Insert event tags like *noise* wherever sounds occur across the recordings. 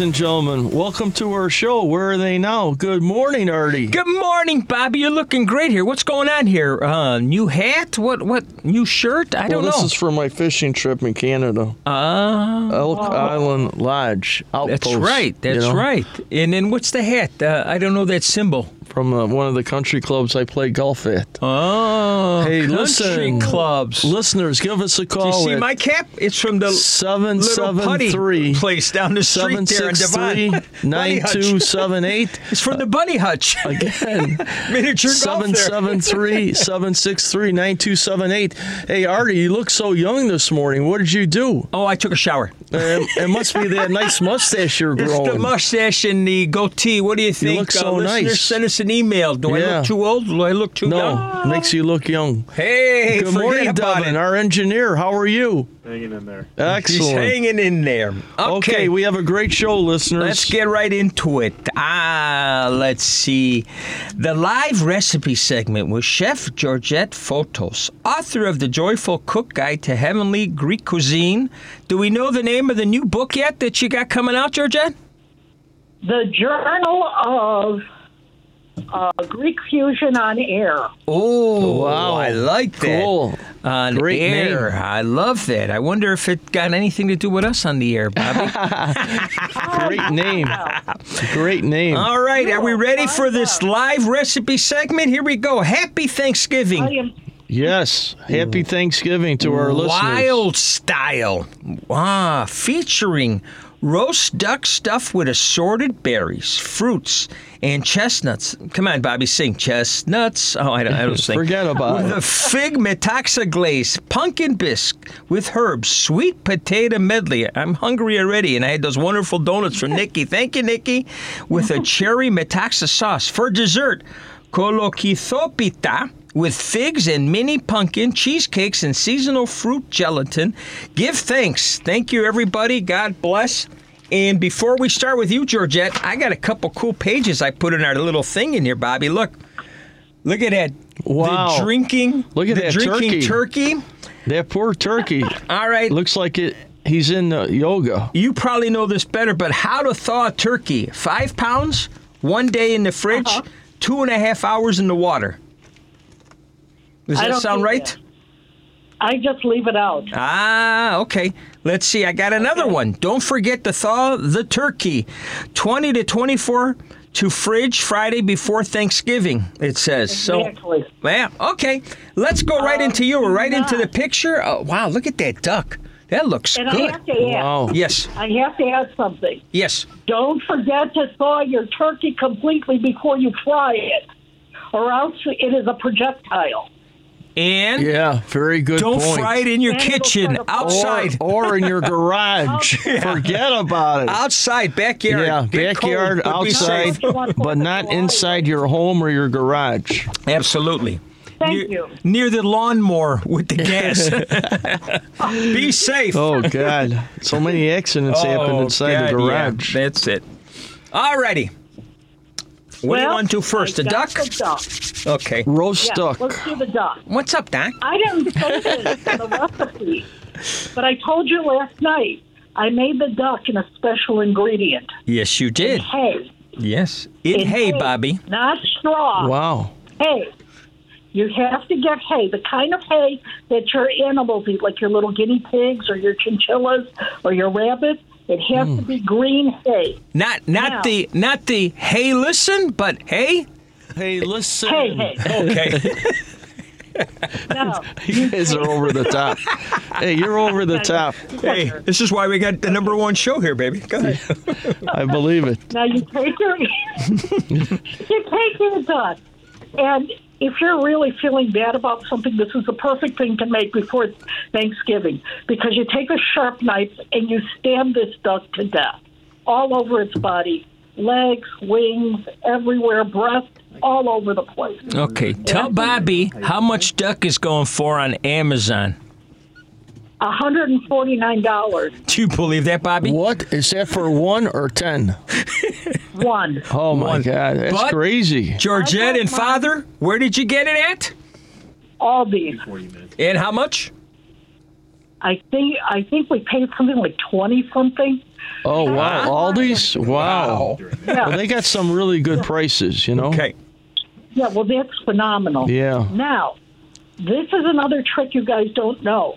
ladies and gentlemen. Welcome to our show. Where are they now? Good morning, Artie. Good morning, Bobby. You're looking great here. What's going on here? Uh, new hat? What? What? New shirt? I well, don't this know. This is for my fishing trip in Canada. Ah, Elk Island Lodge Outpost. that's right. you That's know, right. And then what's the hat? Uh, I don't know that symbol. From uh, one of the country clubs I play golf at. Oh, Hey, country listen. clubs. Listeners, give us a Do you see my cap? It's from the little putty 773 place down the street there in Devon. 9278. *laughs* *laughs* It's from the Bunny Hutch. Again, *laughs* Miniature golf 773 763 9278. Hey, Artie, you look so young this morning. What did you do? Oh, I took a shower. It must be that nice mustache you're It's growing. the mustache and the goatee. What do you think? look so uh, nice. Send us an email. Do I look too old? Do I look too young? no, makes you look young. Hey, Good morning, about Devin, our engineer. How are you? hanging in there. Excellent. He's hanging in there. Okay, Okay, we have a great show, listeners. let's get right into it. Ah, let's see. The live recipe segment with Chef Georgette Fotos, author of the Joyful Cook Guide to Heavenly Greek Cuisine. Do we know the name of the new book yet that you got coming out, Georgette? the Journal of uh, Greek Fusion on Air. Oh, Wow. I like that. Cool. On Great air. name. I love that. I wonder if it got anything to do with us on the air, Bobby. *laughs* Great name. Great name. All right, are we ready for this live recipe segment? Here we go. Happy I Thanksgiving. am Yes. Happy Thanksgiving to our listeners. Wild style. Ah, featuring roast duck stuffed with assorted berries, fruits, and chestnuts. Come on, Bobby, sing chestnuts. Oh, I don't, I don't *laughs* sing. Forget about with it. a fig metaxa glaze, pumpkin bisque with herbs, sweet potato medley. I'm hungry already, and I had those wonderful donuts from Nikki. Thank you, Nikki. With a cherry metaxa sauce for dessert, kolokithopita with figs and mini pumpkin cheesecakes and seasonal fruit gelatin. Give thanks. Thank you, everybody. God bless. And before we start with you, Georgette, I got a couple cool pages I put in our little thing in here, Bobby. Look. Look at that. Wow. The drinking. Look at the that drinking turkey. turkey. That poor turkey. *laughs* All right. Looks like it. He's in uh, yoga. You probably know this better, but how to thaw a turkey? Five pounds, one day in the fridge, Uh-huh. two and a half hours in the water. Does I that sound right? that. I just leave it out. Ah, okay. Let's see. I got another Okay. one. Don't forget to thaw the turkey. 20 to 24 to fridge Friday before Thanksgiving, it says. So, Exactly. yeah, okay. Let's go right into you. We're right into the picture. Oh, wow, look at that duck. That looks And I good. have to add, Wow. Yes, I have to add something. yes. Don't forget to thaw your turkey completely before you fry it, or else it is a projectile. And Yeah, very good don't point. fry it in your And kitchen, start a fire. outside. Or, or in your garage. *laughs* Forget about it. Outside, backyard. yeah, backyard, cold, outside, but not inside your home or your garage. Absolutely. Thank near, you. Near the lawnmower with the gas. *laughs* *laughs* Be safe. Oh God, so many accidents happen Oh, inside the God, yeah, garage. that's it. All righty. What do you want to do first? I The duck? The duck. Okay. Roast Yeah, duck. let's do the duck. What's up, Doc? I didn't *laughs* say this in the recipe, but I told you last night I made the duck in a special ingredient Yes, you did. hay. Yes. In In hay, Bobby. Not straw. Wow. Hay. You have to get hay, the kind of hay that your animals eat, like your little guinea pigs or your chinchillas or your rabbits. It has Hmm. to be green hay. Not not Now- the not the hey listen, but hey. Hey, listen. Hay, hay. Okay. *laughs* No. You guys are over the top. hey, you're over the top. hey, this is why we got the number one show here, baby. Go ahead. *laughs* I believe it. Now you take your *laughs* you take your duck, and if you're really feeling bad about something, this is the perfect thing to make before Thanksgiving because you take a sharp knife and you stab this duck to death, all over its body, legs, wings, everywhere, breast, all over the place. Okay. Tell Bobby how much duck is going for on Amazon. $149. Do you believe that, Bobby? What is that for one or ten? *laughs* One. Oh my One. God, that's But- crazy. Georgette and father, where did you get it at? All these. And how much? I think I think we paid something like twenty something. Oh wow, Aldi's. Wow. Yeah, Well, they got some really good prices. You know. Okay. yeah. Well, that's phenomenal. Yeah. Now, this is another trick you guys don't know.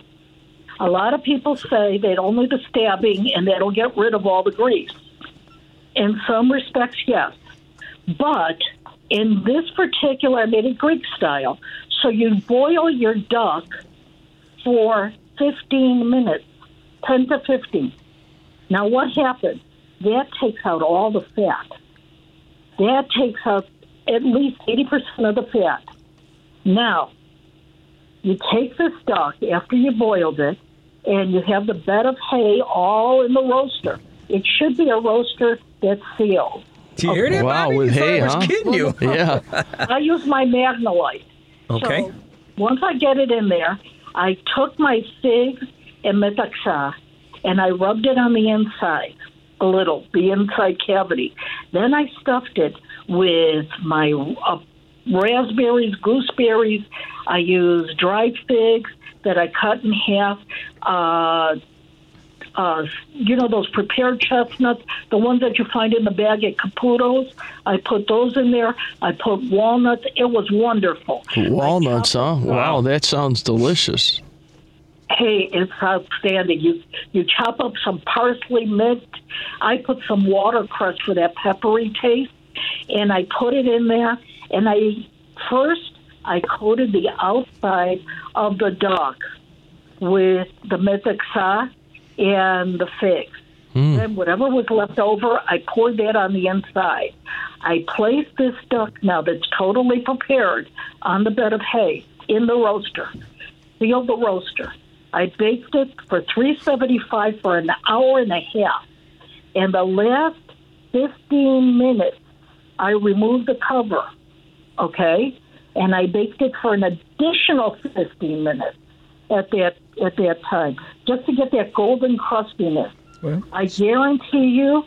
A lot of people say that only the stabbing and that'll get rid of all the grease. In some respects, yes. But in this particular, I made it Greek style. So you boil your duck for 15 minutes, 10 to 15. Now, what happens? That takes out all the fat. That takes out at least 80% of the fat. Now, you take this duck after you boiled it, and you have the bed of hay all in the roaster. It should be a roaster that's sealed. Do you hear that, Wow, Bobby? with You hay, I was huh? kidding you. *laughs* Yeah. I use my Magnalite. Okay. So once I get it in there, I took my figs and metaxa and I rubbed it on the inside a little, the inside cavity. Then I stuffed it with my uh, raspberries, gooseberries. I used dried figs that I cut in half. Uh, uh, you know those prepared chestnuts, the ones that you find in the bag at Caputo's. I put those in there. I put walnuts. It was wonderful. Walnuts, huh? Wow, Wow. that sounds delicious. Hey, it's outstanding. You you chop up some parsley, mint. I put some watercress for that peppery taste, and I put it in there. And I first I coated the outside of the duck with the metaxa and the figs. Hmm. Then whatever was left over, I poured that on the inside. I placed this duck now that's totally prepared on the bed of hay in the roaster. Sealed the roaster. I baked it for 375 for an hour and a half. And the last 15 minutes, I removed the cover, okay? And I baked it for an additional 15 minutes at that at that time, just to get that golden crustiness. Well. I guarantee you,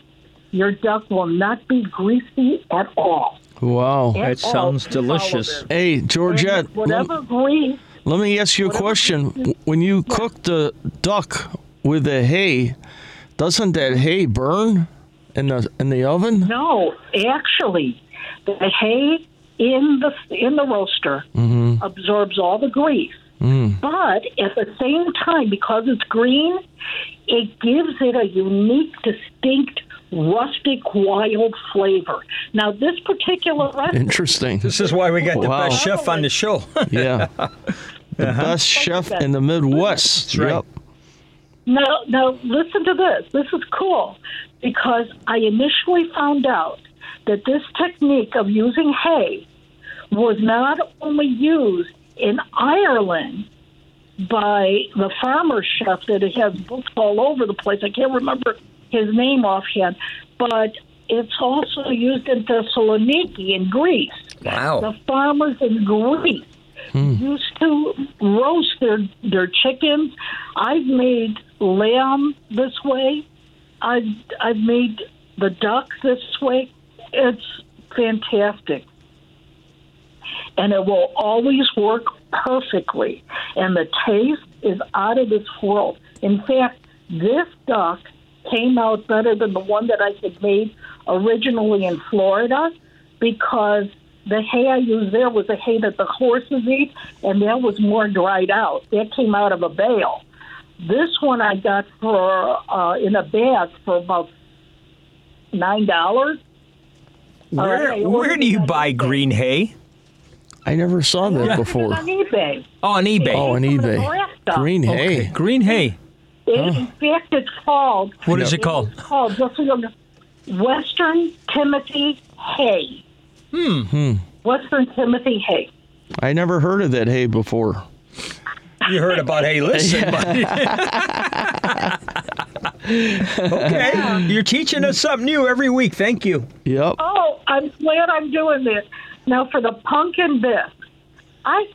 your duck will not be greasy at all. Wow. At That all sounds delicious. Hey, Georgette, And let, whatever grease let me ask you a whatever- question. When you cook the duck with the hay, doesn't that hay burn in the in the oven? No, actually, the hay in the in the roaster mm-hmm. absorbs all the grease. Mm. But at the same time, because it's green, it gives it a unique, distinct, rustic, wild flavor. Now, this particular recipe, Interesting. This is why we got the Wow. best chef on the show. *laughs* Yeah. *laughs* The uh-huh. best chef in the Midwest. right. Yep. now, now listen to this. This is cool because I initially found out that this technique of using hay was not only used in Ireland by the farmer chef that has books all over the place. I can't remember his name offhand, but it's also used in Thessaloniki in Greece. Wow. The farmers in Greece hmm. used to roast their their chickens. I've made lamb this way. I've I've made the duck this way. It's fantastic. And it will always work perfectly. And the taste is out of this world. In fact, this duck came out better than the one that I had made originally in Florida because the hay I used there was the hay that the horses eat, and that was more dried out. That came out of a bale. This one I got for uh, in a bag for about nine dollars. Where, Alright, where do you buy green hay? I never saw that before. on eBay. Oh, on eBay. Oh, on eBay. Nebraska. Green okay. hay. Green hay. It, In fact, it's called. What is it called? It's called just so you know, Western Timothy Hay. Hmm. Western Timothy Hay. I never heard of that hay before. You heard about hay. Listen, buddy. okay. You're teaching us something new every week. Thank you. Yep. Oh, I'm glad I'm doing this. Now for the pumpkin bisque, I,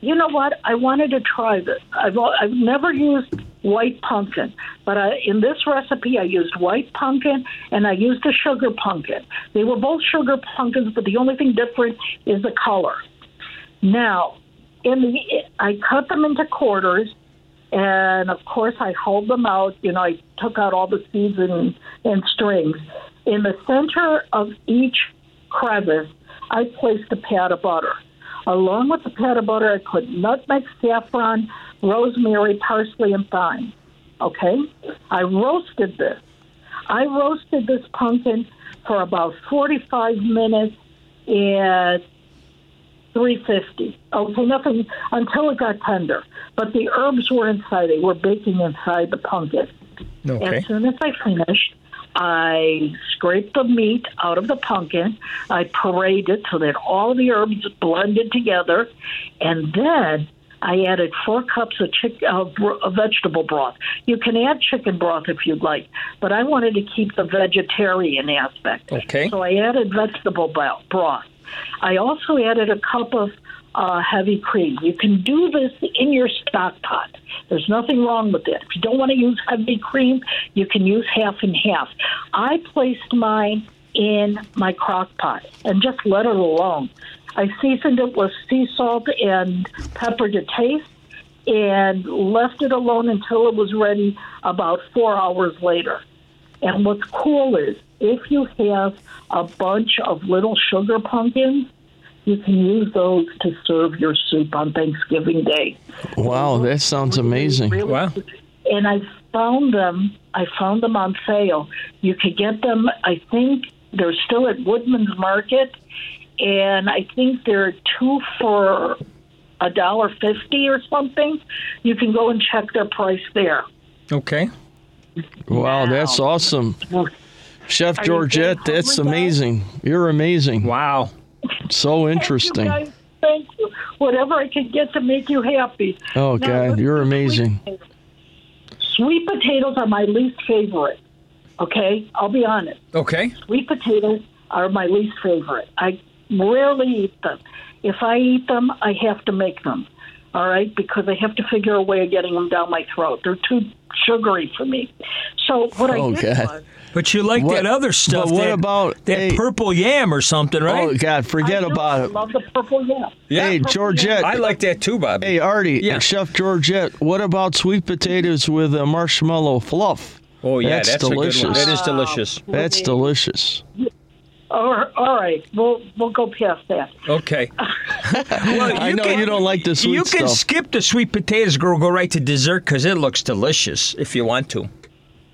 you know what? I wanted to try this. I've I've never used white pumpkin, but I, in this recipe I used white pumpkin and I used a sugar pumpkin. They were both sugar pumpkins, but the only thing different is the color. Now, in the I cut them into quarters, And of course, I hauled them out. You know, I took out all the seeds and, and strings. In the center of each crevice, I placed a pat of butter. Along with the pat of butter, I put nutmeg, saffron, rosemary, parsley, and thyme. Okay? I roasted this. I roasted this pumpkin for about 45 minutes at 350. Okay, nothing until it got tender. But the herbs were inside. They were baking inside the pumpkin. Okay. As soon as I finished, I scraped the meat out of the pumpkin. I pureed it so that all the herbs blended together, and then I added four cups of, chick- of of vegetable broth. You can add chicken broth if you'd like, but I wanted to keep the vegetarian aspect. Okay. So I added vegetable broth. I also added a cup of uh, heavy cream. You can do this in your stock pot. There's nothing wrong with it. If you don't want to use heavy cream, you can use half and half. I placed mine in my crock pot and just let it alone. I seasoned it with sea salt and pepper to taste and left it alone until it was ready about four hours later. And what's cool is if you have a bunch of little sugar pumpkins, you can use those to serve your soup on Thanksgiving Day. Wow, that sounds amazing. Really- Wow. And I found them. I found them on sale. You could get them. I think they're still at Woodman's Market, and I think they're two for a dollar fifty or something. You can go and check their price there. Okay. Wow, that's awesome. Chef Are Georgette, oh that's hungry, guys? amazing. You're amazing. Wow. So Thank interesting. you guys. Thank you. Whatever I can get to make you happy. Oh, Now, God, you're do sweet amazing. potatoes. Sweet potatoes are my least favorite. Okay, I'll be honest. Okay. Sweet potatoes are my least favorite. I rarely eat them. If I eat them, I have to make them. All right, because I have to figure a way of getting them down my throat. They're too sugary for me. So what Oh, I did God. was But you like What- that other stuff. but what that, about- that hey- purple yam or something, oh, right? Oh, God, forget I do. about I it. love the purple yam. Yeah. Hey, purple Georgette. I like that too, Bobby. Hey, Artie, Yeah. Chef Georgette, what about sweet potatoes with a marshmallow fluff? oh yeah, that's that's, a good one. delicious. That is delicious. That's Really? delicious. All right, all right, we'll we'll go past that. Okay. *laughs* well, I know you don't like the sweet You can stuff. skip the sweet potatoes, girl. Go right to dessert because it looks delicious if you want to.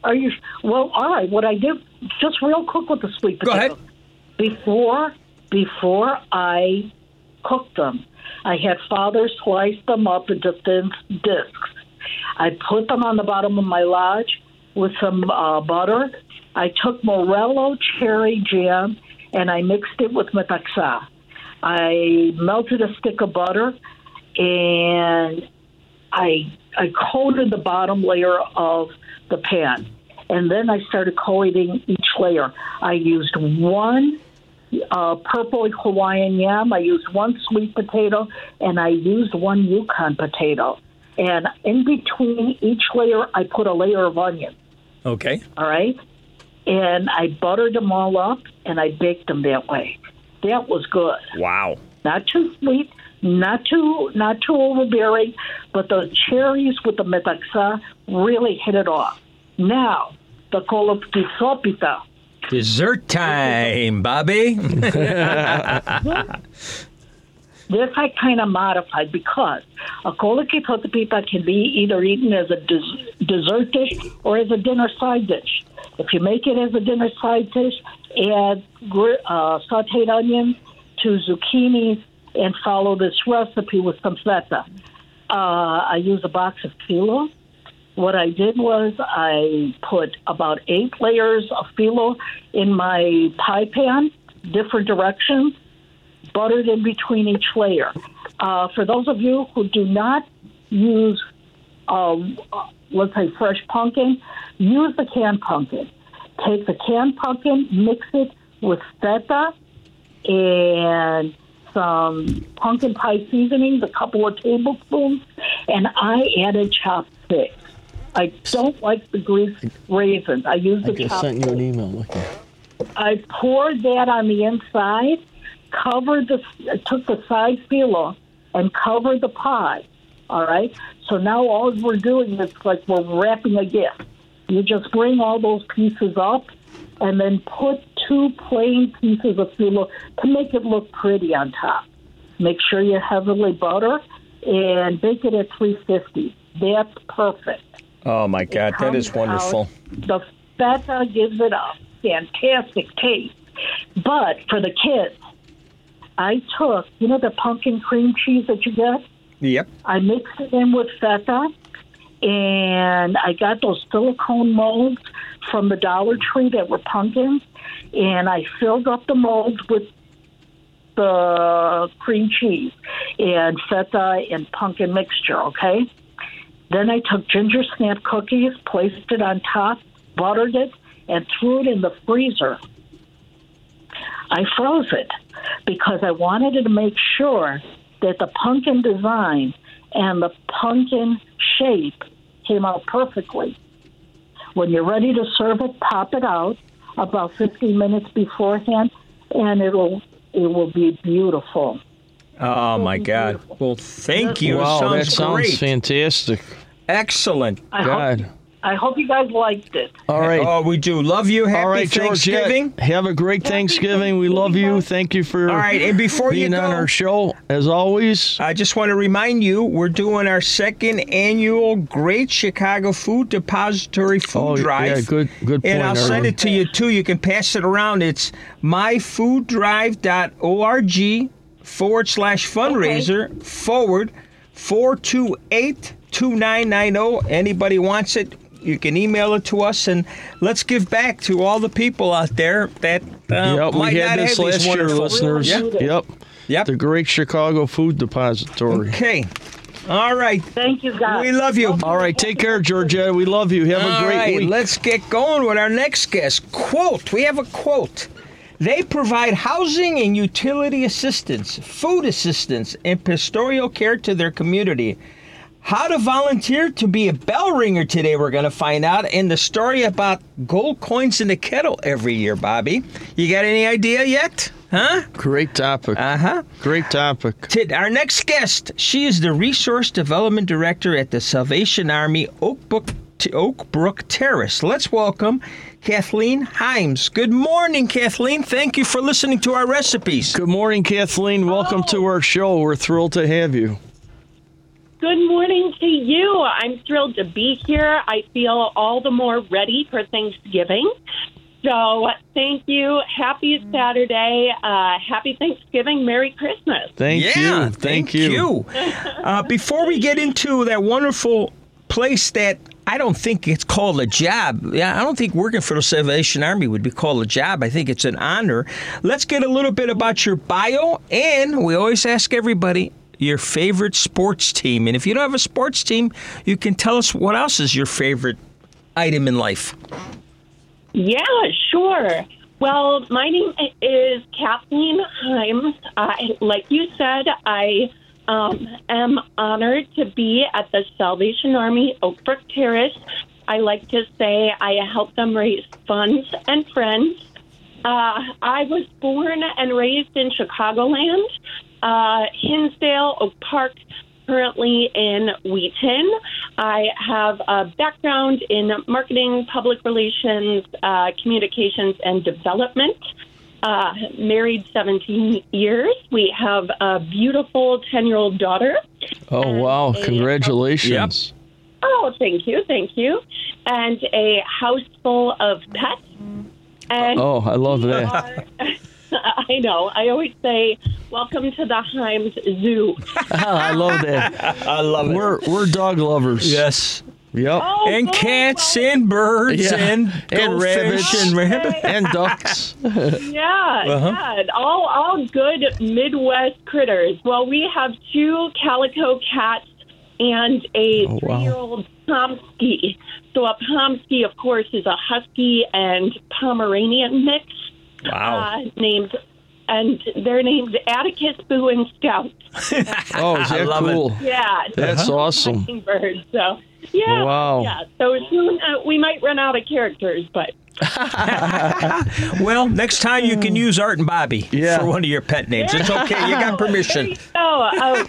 Are you well? All right. What I did, just real quick with the sweet potatoes. Before before I cooked them, I had father slice them up into thin discs. I put them on the bottom of my lodge with some uh, butter. I took Morello cherry jam and I mixed it with metaxa. I melted a stick of butter and I I coated the bottom layer of the pan, and then I started coating each layer. I used one uh, purple Hawaiian yam, I used one sweet potato, and I used one Yukon potato. And in between each layer, I put a layer of onion. Okay. All right, and I buttered them all up, and I baked them that way. That was good Wow. not too sweet, not too not too overbearing, but the cherries with the metaxa really hit it off. Now, the kolokithopita. Dessert time, Bobby. *laughs* This I kind of modified because a kolokithopita can be either eaten as a des- dessert dish or as a dinner side dish. If you make it as a dinner side dish, add gr- uh, sautéed onions to zucchinis and follow this recipe with some feta. Uh, I use a box of phyllo. What I did was I put about eight layers of phyllo in my pie pan, different directions, buttered in between each layer. Uh, for those of you who do not use, um, uh, let's say, fresh pumpkin, use the canned pumpkin. Take the canned pumpkin, mix it with feta and some pumpkin pie seasonings, a couple of tablespoons, and I added chopped figs. I don't like the greased raisins. I use the I just chopped sent you an email. Here. I poured that on the inside, covered the, took the side phyllo and covered the pie, All right. So now all we're doing is like we're wrapping a gift. You just bring all those pieces up, and then put two plain pieces of phyllo to make it look pretty on top. Make sure you heavily butter and bake it at 350. That's perfect. Oh my God, that is wonderful. out- the feta gives it a fantastic taste. But for the kids, I took, you know, the pumpkin cream cheese that you get? Yep. I mixed it in with feta, and I got those silicone molds from the Dollar Tree that were pumpkins, and I filled up the molds with the cream cheese and feta and pumpkin mixture, okay? Then I took ginger snap cookies, placed it on top, buttered it, and threw it in the freezer. I froze it because I wanted to make sure that the pumpkin design and the pumpkin shape came out perfectly. When you're ready to serve it, pop it out about 15 minutes beforehand, and it'll it will be beautiful. Oh my God. Well, thank you. wow, sounds that sounds great. fantastic. Excellent. I God. hope I hope you guys liked it. All right. Oh, we do. Love you. Happy All right, Thanksgiving. Georgette. Have a great Thanksgiving. We love you. Thank you for All right, and before you being go, on our show as always. I just want to remind you we're doing our second annual Great Chicago Food Depository Food Oh, Drive. yeah, good- good And I'll send it to you too. You can pass it around. It's myfooddrive.org forward slash fundraiser forward 428 2990. Anybody wants it, you can email it to us and let's give back to all the people out there that uh, yep, might we not this have these last year, wonderful listeners. Yeah. Yep. Yep. The Great Chicago Food Depository. Okay. All right. Thank you guys. We love you. All right, take care, Georgette. We love you. Have a All great right, week. let's get going with our next guest. Quote. We have a quote. They provide housing and utility assistance, food assistance, and pastoral care to their community. How to volunteer to be a bell ringer today, we're going to find out. And the story about gold coins in the kettle every year, Bobby. You got any idea yet? Huh? Great topic. Uh huh. Great topic. Tid, our next guest, she is the Resource Development Director at the Salvation Army Oakbrook, Oakbrook Terrace. Let's welcome Kathleen Himes. Good morning, Kathleen. Thank you for listening to our recipes. Good morning, Kathleen. Welcome to our show. We're thrilled to have you. Good morning to you. I'm thrilled to be here. I feel all the more ready for Thanksgiving. So, thank you. Happy Saturday. Uh, happy Thanksgiving. Merry Christmas. Thank yeah, you. Thank, you. *laughs* Uh, before we get into that wonderful place that I don't think it's called a job. Yeah, I don't think working for the Salvation Army would be called a job. I think it's an honor. Let's get a little bit about your bio, and we always ask everybody your favorite sports team. And if you don't have a sports team, you can tell us what else is your favorite item in life. Yeah, sure. Well, my name is Kathleen Himes. I, like you said, I um, am honored to be at the Salvation Army Oakbrook Terrace. I like to say I help them raise funds and friends. Uh, I was born and raised in Chicagoland, uh, Hinsdale, Oak Park, currently in Wheaton. I have a background in marketing, public relations, uh, communications, and development. Uh, married 17 years. We have a beautiful 10 year old daughter. Oh, wow. Congratulations. Oh, thank you, thank you. And a house full of pets. And Oh, I love that. *laughs* I know. I always say, "Welcome to the Himes Zoo." *laughs* I love that. *laughs* I love it. We're we're dog lovers. Yes. Yep. Oh, And good. cats and birds Yeah. and, And goldfish rabbits. and rabbits And ducks. Yeah, Uh-huh. yeah, all all good Midwest critters. Well, we have two calico cats and a Oh, wow. three-year-old Pomsky. So a Pomsky, of course, is a Husky and Pomeranian mix. Wow. Uh, named, and they're named Atticus, Boo, and Scout. *laughs* Oh, is that love it. cool? Yeah, That's awesome. birds. So yeah, Wow. yeah. So soon uh, we might run out of characters, but *laughs* Well, next time you can use Art and Bobby Yeah. for one of your pet names. It's okay. You got *laughs* permission. Oh, oh,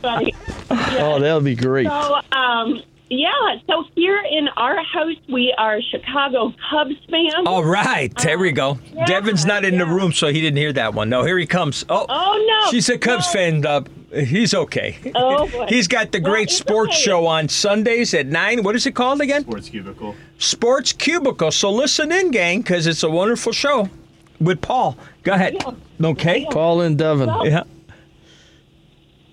funny. Oh, that'll be great. So, um, yeah. So here in our house, we are Chicago Cubs fans. All right. There we go. Yeah, Devin's not in the room, so he didn't hear that one. No, here he comes. Oh, Oh, no. She's a Cubs No. fan. Uh, he's okay. Oh, *laughs* boy. He's got the great it's sports okay. show on Sundays at 9. What is it called again? Sports Cubicle. Sports Cubicle. So listen in, gang, because it's a wonderful show with Paul. Go ahead. Okay. Paul and Devin. Yeah.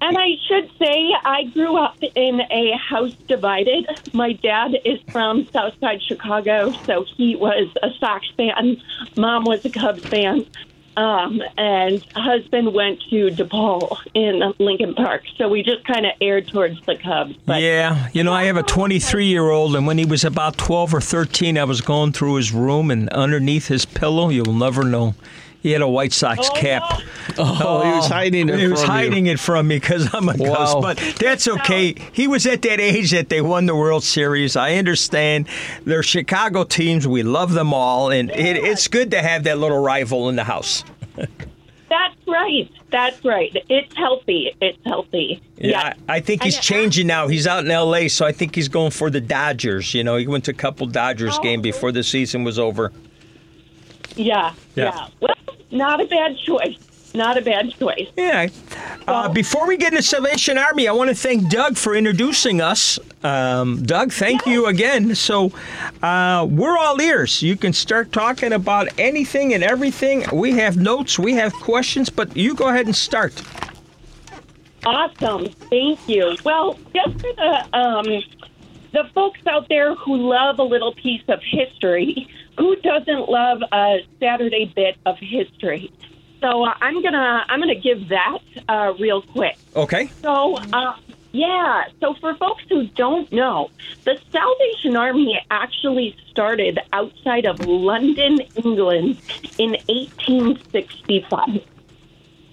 And I should say, I grew up in a house divided. My dad is from Southside Chicago, so he was a Sox fan. Mom was a Cubs fan. Um, and husband went to DePaul in Lincoln Park. So we just kind of aired towards the Cubs. But Yeah, you know, I have a 23 year old, and when he was about 12 or 13, I was going through his room, and underneath his pillow, you'll never know, he had a White Sox Oh, cap. no. Oh, he was oh, hiding it He was from you. it from me because I'm a Cubs, Wow. but that's okay. He was at that age that they won the World Series. I understand. They're Chicago teams. We love them all, and it, it's good to have that little rival in the house. That's right. That's right. It's healthy. It's healthy. Yeah, I, I think he's changing now. He's out in L.A., so I think he's going for the Dodgers. You know, he went to a couple Dodgers Oh. game before the season was over. Yeah, Yeah. yeah. Well, not a bad choice. Not a bad choice. Yeah. Uh, before we get into Salvation Army, I want to thank Doug for introducing us. Um, Doug, thank you again. So uh, we're all ears. You can start talking about anything and everything. We have notes, we have questions, but you go ahead and start. Awesome. Thank you. Well, just for the um, the folks out there who love a little piece of history, who doesn't love a Saturday bit of history? So uh, I'm gonna I'm gonna give that uh, real quick. Okay. So, uh, yeah. So, for folks who don't know, the Salvation Army actually started outside of London, England in 1865.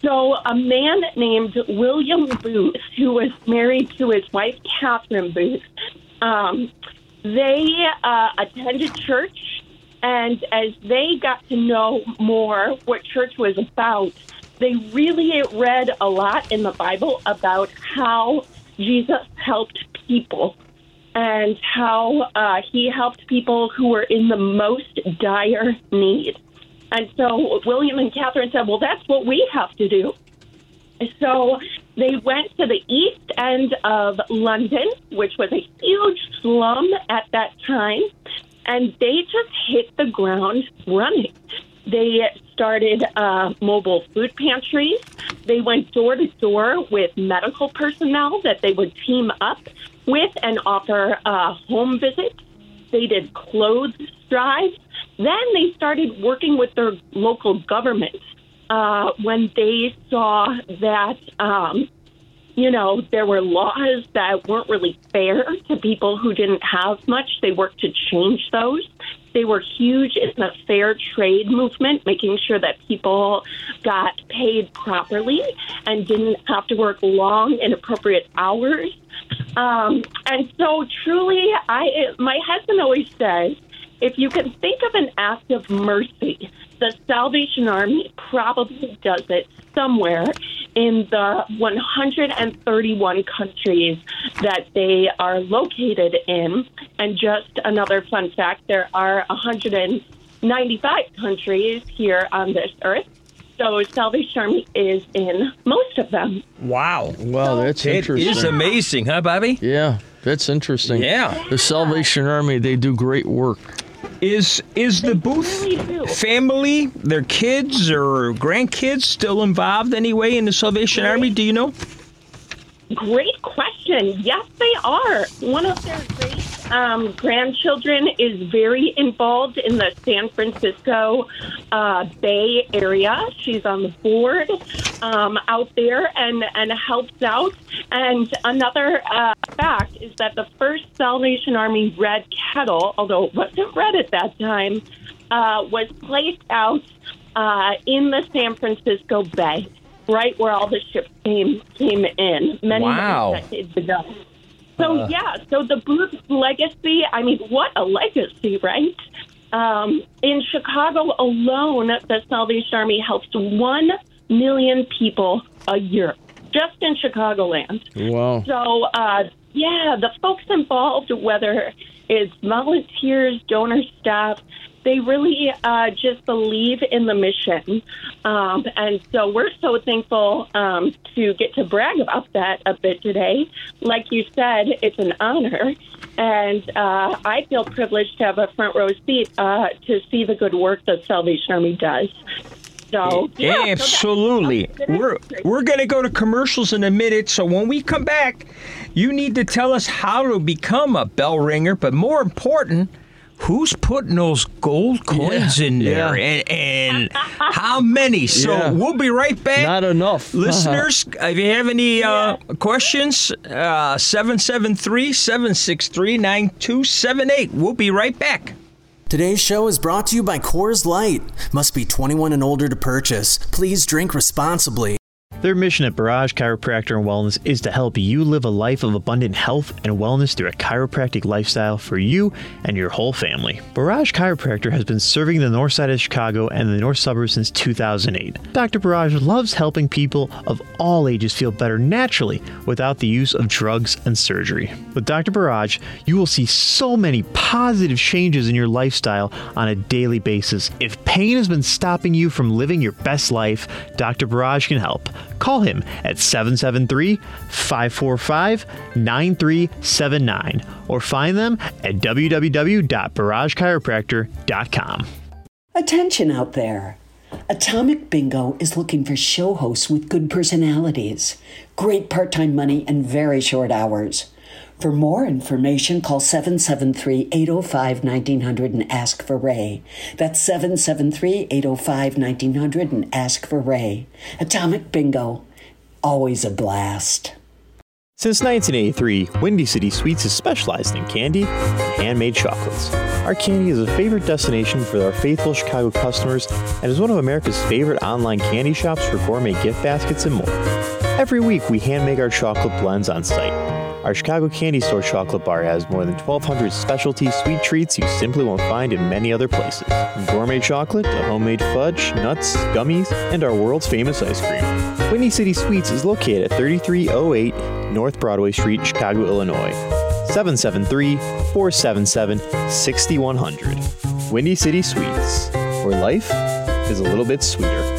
So, a man named William Booth, who was married to his wife, Catherine Booth, um, they uh, attended church, and as they got to know more what church was about, they really read a lot in the Bible about how Jesus helped people and how uh, he helped people who were in the most dire need. And so William and Catherine said, Well, that's what we have to do. So they went to the east end of London, which was a huge slum at that time, and they just hit the ground running. They started uh, mobile food pantries. They went door to door with medical personnel that they would team up with and offer uh, home visits. They did clothes drives. Then they started working with their local government uh, when they saw that, um, you know, there were laws that weren't really fair to people who didn't have much. They worked to change those. They were huge in the fair trade movement, making sure that people got paid properly and didn't have to work long, inappropriate hours. Um, and so, truly, I my husband always says, if you can think of an act of mercy, the Salvation Army probably does it somewhere in the 131 countries that they are located in. And just another fun fact there are 195 countries here on this earth. So Salvation Army is in most of them. Wow. Wow, that's It interesting. is amazing, huh, Bobby? yeah, that's interesting. Yeah. The Salvation Army, they do great work. Is is the Booth really family, their kids or grandkids still involved anyway in the Salvation Army? Do you know? Great question. Yes, they are. One of their great um, grandchildren is very involved in the San Francisco uh, Bay Area. She's on the board um, out there and, and helps out. And another uh, fact is that the first Salvation Army red kettle, although it wasn't red at that time, uh, was placed out uh, in the San Francisco Bay, right where all the ships came came in many, Wow. many decades ago. So yeah, so the Booth legacy. I mean, what a legacy, right? Um, in Chicago alone, the Salvation Army helps one million people a year, just in Chicagoland. Wow. So, uh, yeah, the folks involved, whether it's volunteers, donor staff, they really uh, just believe in the mission. Um, and so we're so thankful um, to get to brag about that a bit today. Like you said, it's an honor. And uh, I feel privileged to have a front row seat uh, to see the good work that Salvation Army does. So, yeah, Absolutely. that's We're we're going to go to commercials in a minute. So when we come back, you need to tell us how to become a bell ringer, but more important, who's putting those gold coins Yeah, in there yeah. and, and how many. So Yeah. we'll be right back. Not enough. *laughs* Listeners, if you have any uh, questions, uh, 773 763 9278. We'll be right back. Today's show is brought to you by Coors Light. Must be 21 and older to purchase. Please drink responsibly. Their mission at Barrage Chiropractor and Wellness is to help you live a life of abundant health and wellness through a chiropractic lifestyle for you and your whole family. Barrage Chiropractor has been serving the north side of Chicago and the north suburbs since 2008. Dr. Barrage loves helping people of all ages feel better naturally without the use of drugs and surgery. With Dr. Barrage, you will see so many positive changes in your lifestyle on a daily basis. If pain has been stopping you from living your best life, Dr. Barrage can help. Call him at 773 545 9379 or find them at www.barragechiropractor.com. Attention out there. Atomic Bingo is looking for show hosts with good personalities, great part time money, and very short hours. For more information, call 773 805 1900 and ask for Ray. That's 773 805 1900 and ask for Ray. Atomic Bingo. Always a blast. Since 1983, Windy City Sweets has specialized in candy and handmade chocolates. Our candy is a favorite destination for our faithful Chicago customers and is one of America's favorite online candy shops for gourmet gift baskets and more. Every week, we hand make our chocolate blends on site. Our Chicago Candy Store chocolate bar has more than 1,200 specialty sweet treats you simply won't find in many other places. From gourmet chocolate to homemade fudge, nuts, gummies, and our world's famous ice cream. Windy City Sweets is located at 3308 North Broadway Street, Chicago, Illinois. 773 477 6100. Windy City Sweets, where life is a little bit sweeter.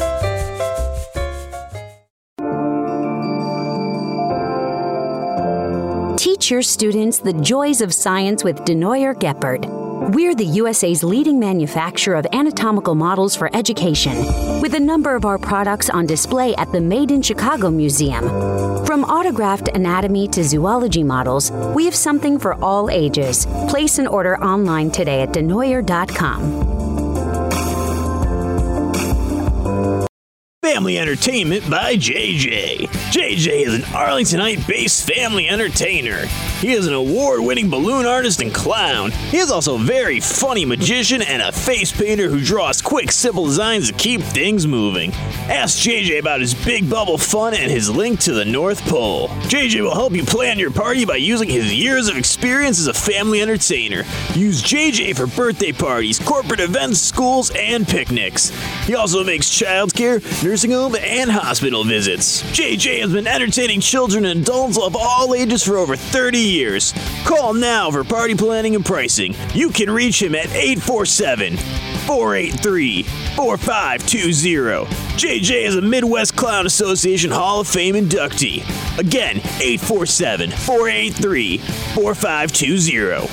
Your students the joys of science with Denoyer Geppert. We're the USA's leading manufacturer of anatomical models for education, with a number of our products on display at the Made in Chicago Museum. From autographed anatomy to zoology models, we have something for all ages. Place an order online today at denoyer.com. Family Entertainment by JJ. JJ is an Arlingtonite based family entertainer. He is an award winning balloon artist and clown. He is also a very funny magician and a face painter who draws quick, simple designs to keep things moving. Ask JJ about his big bubble fun and his link to the North Pole. JJ will help you plan your party by using his years of experience as a family entertainer. Use JJ for birthday parties, corporate events, schools, and picnics. He also makes childcare, nursing home, and hospital visits. JJ has been entertaining children and adults of all ages for over 30 years. Call now for party planning and pricing. You can reach him at 847 483 4520. JJ is a Midwest Clown Association Hall of Fame inductee. Again, 847 483 4520.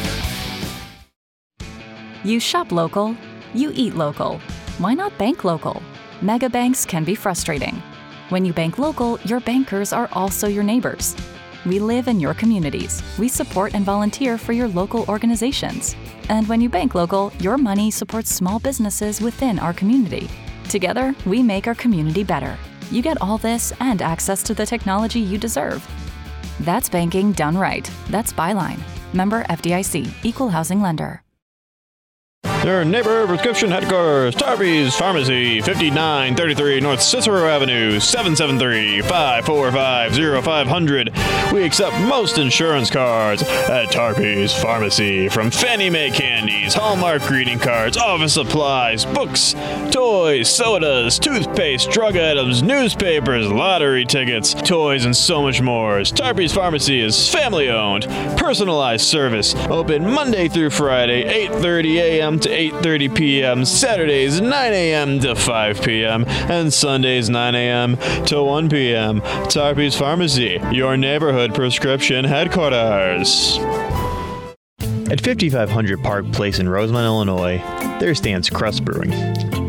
You shop local, you eat local. Why not bank local? Mega banks can be frustrating. When you bank local, your bankers are also your neighbors. We live in your communities. We support and volunteer for your local organizations. And when you bank local, your money supports small businesses within our community. Together, we make our community better. You get all this and access to the technology you deserve. That's banking done right. That's Byline. Member FDIC, Equal Housing Lender. Their neighborhood prescription headquarters, Tarby's Pharmacy, 5933 North Cicero Avenue, 773-545-0500. We accept most insurance cards at Tarby's Pharmacy. From Fannie Mae candies, Hallmark greeting cards, office supplies, books, toys, sodas, toothpaste, drug items, newspapers, lottery tickets, toys, and so much more. Tarby's Pharmacy is family owned, personalized service, open Monday through Friday, 8:30 a.m. to 8:30 p.m., Saturdays 9 a.m. to 5 p.m., and Sundays 9 a.m. to 1 p.m. Tarby's Pharmacy, your neighborhood prescription headquarters. At 5500 Park Place in Rosemont, Illinois, there stands Crust Brewing.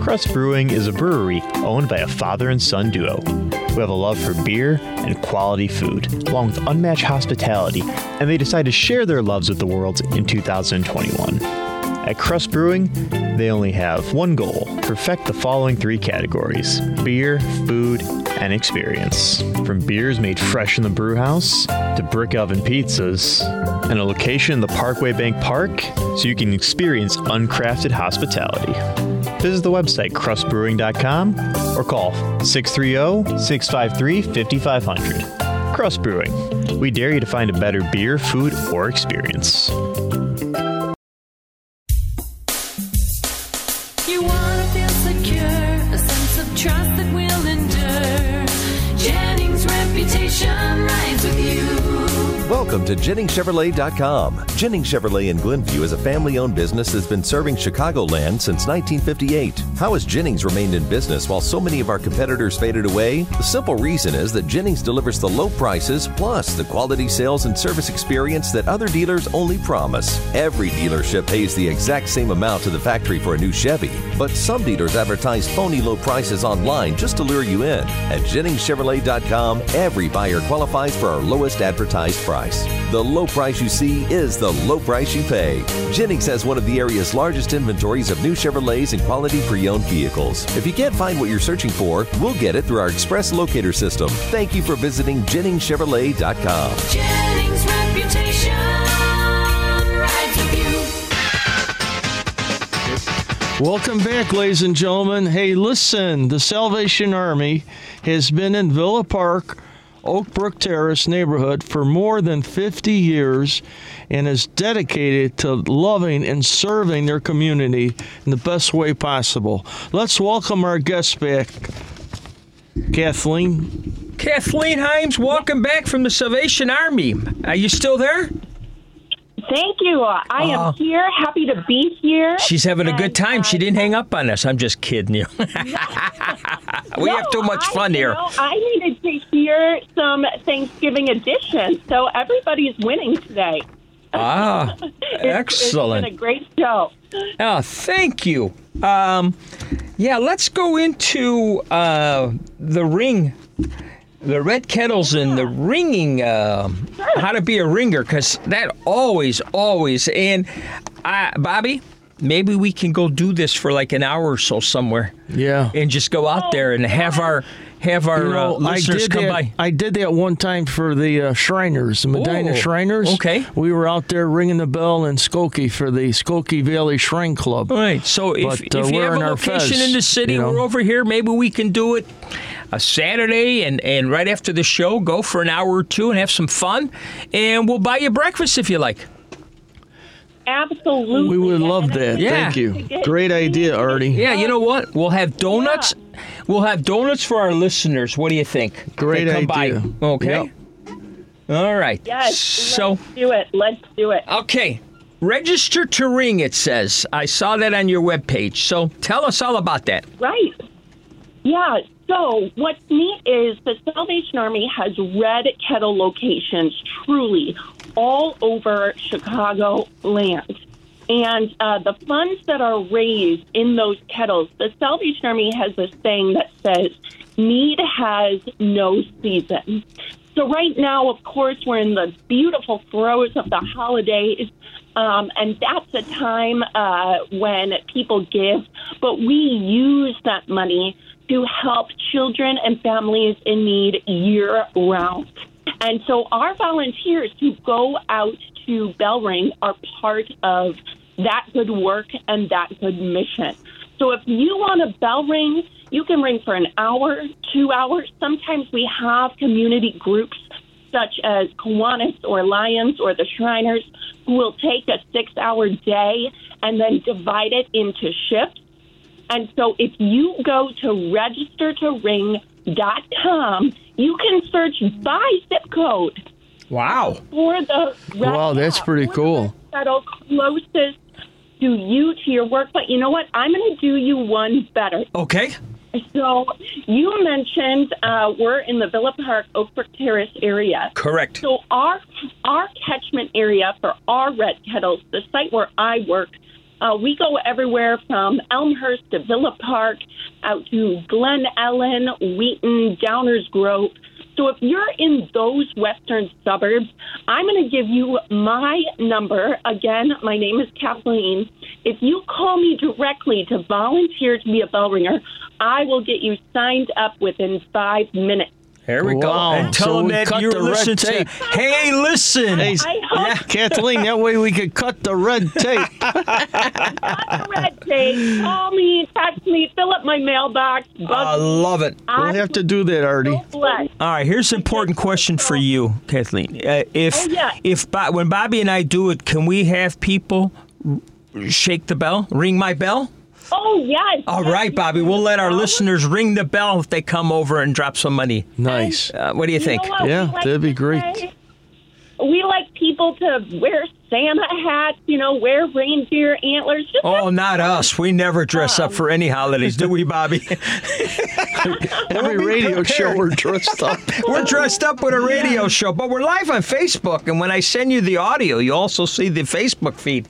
Crust Brewing is a brewery owned by a father and son duo who have a love for beer and quality food, along with unmatched hospitality, and they decide to share their loves with the world in 2021. At Crust Brewing, they only have one goal perfect the following three categories beer, food, and experience. From beers made fresh in the brew house to brick oven pizzas, and a location in the Parkway Bank Park so you can experience uncrafted hospitality. Visit the website crustbrewing.com or call 630 653 5500. Crust Brewing. We dare you to find a better beer, food, or experience. To JenningsChevrolet.com. Jennings Chevrolet in Glenview is a family owned business that's been serving Chicagoland since 1958. How has Jennings remained in business while so many of our competitors faded away? The simple reason is that Jennings delivers the low prices plus the quality sales and service experience that other dealers only promise. Every dealership pays the exact same amount to the factory for a new Chevy, but some dealers advertise phony low prices online just to lure you in. At JenningsChevrolet.com, every buyer qualifies for our lowest advertised price. The low price you see is the low price you pay. Jennings has one of the area's largest inventories of new Chevrolets and quality pre owned vehicles. If you can't find what you're searching for, we'll get it through our express locator system. Thank you for visiting JenningsChevrolet.com. Jennings' reputation rides with you. Welcome back, ladies and gentlemen. Hey, listen, the Salvation Army has been in Villa Park, Oak Brook Terrace neighborhood for more than 50 years and is dedicated to loving and serving their community in the best way possible. Let's welcome our guest back, Cathleen. Cathleen Himes, welcome back from the Salvation Army. Are you still there? Thank you. I am here, happy to be here. She's having a good time. uh, She didn't hang up on us. I'm just kidding you. *laughs* we No, have too much I- fun here. know, I needed to hear some Thanksgiving edition, so everybody's winning today. *laughs* Ah, It's- excellent. It's been a great show. Oh, thank you. Um, yeah, let's go into uh, the ring, the red kettles and the ringing. Uh, how to be a ringer, because that always, always. And uh, Bobby, maybe we can go do this for like an hour or so somewhere, Yeah. and just go out there and have our have our You know, uh, I listeners did come that. by. I did that one time for the uh, Shriners, the Medina Oh, Shriners. okay. we were out there ringing the bell in Skokie for the Skokie Valley Shrine Club. All right. So if, But, uh, if you have wearing a location fez, in the city, you know. we're over here. Maybe we can do it a Saturday and, and right after the show, go for an hour or two and have some fun. And we'll buy you breakfast if you like. Absolutely. We would love that. Yeah. Thank you. Great idea, Artie. Yeah, you know what? We'll have donuts. We'll have donuts for our listeners. What do you think? Great come idea. By. Okay. Yep. All right. Yes. So, let's do it. Let's do it. okay. Register to ring, it says. I saw that on your webpage. So tell us all about that. Right. Yeah. So what's neat is the Salvation Army has red kettle locations truly all over Chicago land. And uh, the funds that are raised in those kettles, the Salvation Army has a saying that says, need has no season. So right now, of course, we're in the beautiful throes of the holidays. Um, and that's a time uh, when people give, but we use that money to help children and families in need year round. And so our volunteers who go out to Bell Ring are part of that good work and that good mission. So if you want a bell ring, you can ring for an hour, two hours. Sometimes we have community groups such as Kiwanis or Lions or the Shriners who will take a six hour day and then divide it into shifts. And so if you go to registertoring.com, you can search by zip code Wow. for the Wow, that's pretty cool. that'll closest to you to your work. But you know what? I'm going to do you one better. Okay. So you mentioned uh, we're in the Villa Park Oakbrook Terrace area. Correct. So our our catchment area for our red kettles, the site where I work, uh, we go everywhere from Elmhurst to Villa Park, out to Glen Ellyn, Wheaton, Downers Grove. So if you're in those western suburbs, I'm going to give you my number. Again, my name is Cathleen. If you call me directly to volunteer to be a bell ringer, I will get you signed up within five minutes. Here we go. Wow. And tell So them we that cut you're the red listening to. tape. Hey, listen. Hey, I hope Cathleen, that way we could cut the red *laughs* tape. *laughs* the red tape. Call me, text me, fill up my mailbox. Bug I love it. We'll have to do that, Artie. bless. All right, here's an important question for you, Cathleen. Uh, if Oh, yeah. if Bo- when Bobby and I do it, can we have people r- shake the bell, ring my bell? Oh yes. All right, Bobby. We'll let our listeners ring the bell if they come over and drop some money. Nice. Uh, what do you think? Yeah, We like that'd be great. say- We like people to wear Santa hats, you know, wear reindeer antlers. Just Oh, not us. We never dress up for any holidays, do we, Bobby? *laughs* Every radio show we're dressed up. *laughs* we're dressed up with a radio show, but we're live on Facebook. And when I send you the audio, you also see the Facebook feed.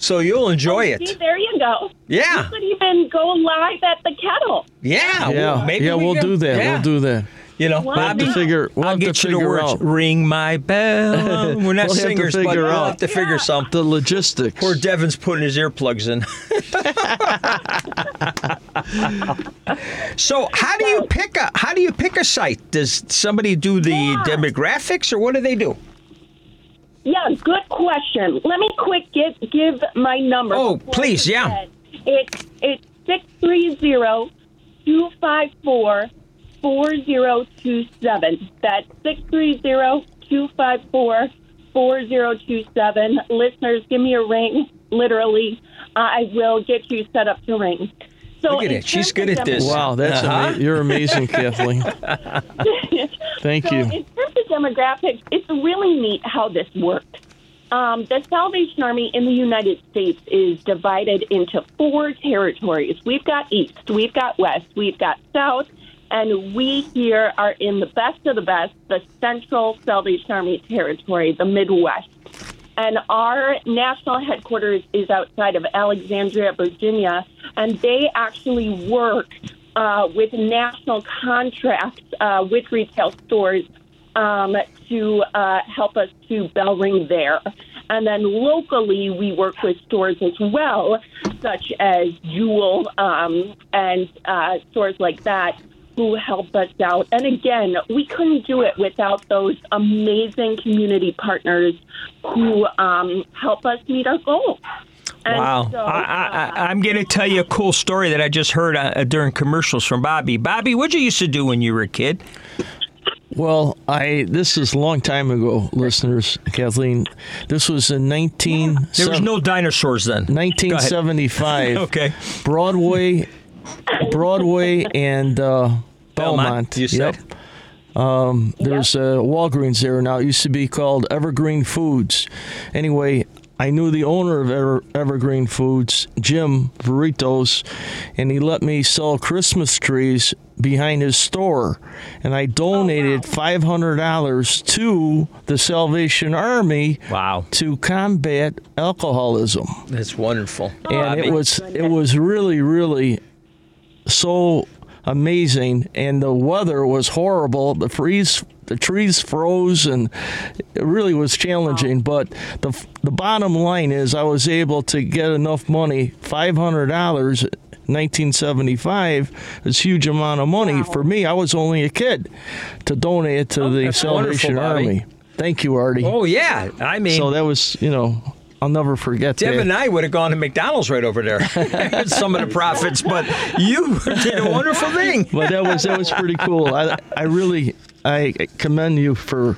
So you'll oh, enjoy See, it. there you go. Yeah. You could even go live at the kettle. Yeah. Yeah, well, maybe yeah, we we'll can- do that. yeah. We'll do that. You know, We'll have to figure- we'll I'll have to get you the figure words. out. Ring my bell. *laughs* We're not We'll singers, but we'll have to figure something. The logistics. Poor Devin's putting his earplugs in. so how do you pick a how do you pick a site? Does somebody do the demographics or what do they do? Yeah, good question. Let me quick give give my number. Oh, please, yeah. It's it's six three zero two five four four zero two seven. That's six three zero two five four four zero two seven. Listeners, give me a ring. Literally, I will get you set up to ring. So Look at it. She's good at this. Wow, that's Uh-huh. ama- you're amazing, Cathleen. *laughs* Thank so you. in terms of demographics, it's really neat how this works. Um, the Salvation Army in the United States is divided into four territories. We've got East, we've got West, we've got South, and we here are in the best of the best, the Central Salvation Army territory, the Midwest. And our national headquarters is outside of Alexandria, Virginia, and they actually work uh, with national contracts uh, with retail stores um, to uh, help us to bell ring there. And then locally, we work with stores as well, such as Jewel um, and uh, stores like that, who help us out. And again, we couldn't do it without those amazing community partners who um, help us meet our goals. And Wow. so, I, I, I, I'm going to tell you a cool story that I just heard uh, during commercials from Bobby. Bobby, what'd you used to do when you were a kid? Well, I this is a long time ago, listeners. Cathleen, this was in 19 There was no dinosaurs then. 1975. *laughs* Okay. Broadway, Broadway, and uh, Belmont, Belmont. you said? Yep. Um, there's uh, Walgreens there now. It used to be called Evergreen Foods. Anyway, I knew the owner of Ever- Evergreen Foods, Jim Burritos, and he let me sell Christmas trees behind his store. And I donated $500 to the Salvation Army Wow. to combat alcoholism That's wonderful. and it was it was really really so amazing. And the weather was horrible. The freeze the trees froze and it really was challenging. But the the bottom line is I was able to get enough money $500 1975 is huge amount of money for me. I was only a kid to donate it to oh, the Salvation. Army. Thank you Artie. Oh, yeah. I mean, so that was you know I'll never forget Deb that. and I would have gone to McDonald's right over there. *laughs* Some of the profits, but you *laughs* did a wonderful thing. but that was that was pretty cool. I I really I commend you for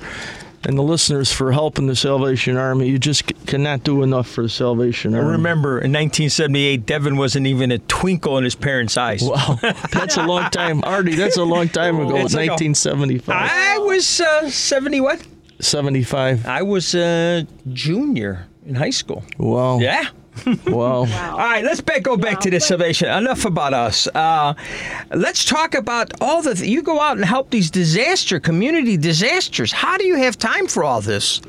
and the listeners for helping the Salvation Army. You just c- cannot do enough for the Salvation Army. I remember in 1978, Devin wasn't even a twinkle in his parents' eyes. Wow, *laughs* that's a long time, Artie. That's a long time ago. It's like a- 1975, I was uh, 70 what? 75. I was a junior in high school. Wow. Yeah. *laughs* Wow. All right, let's back, go back to the salvation. Enough about us. Uh, let's talk about all the. You go out and help these disaster community disasters. How do you have time for all this?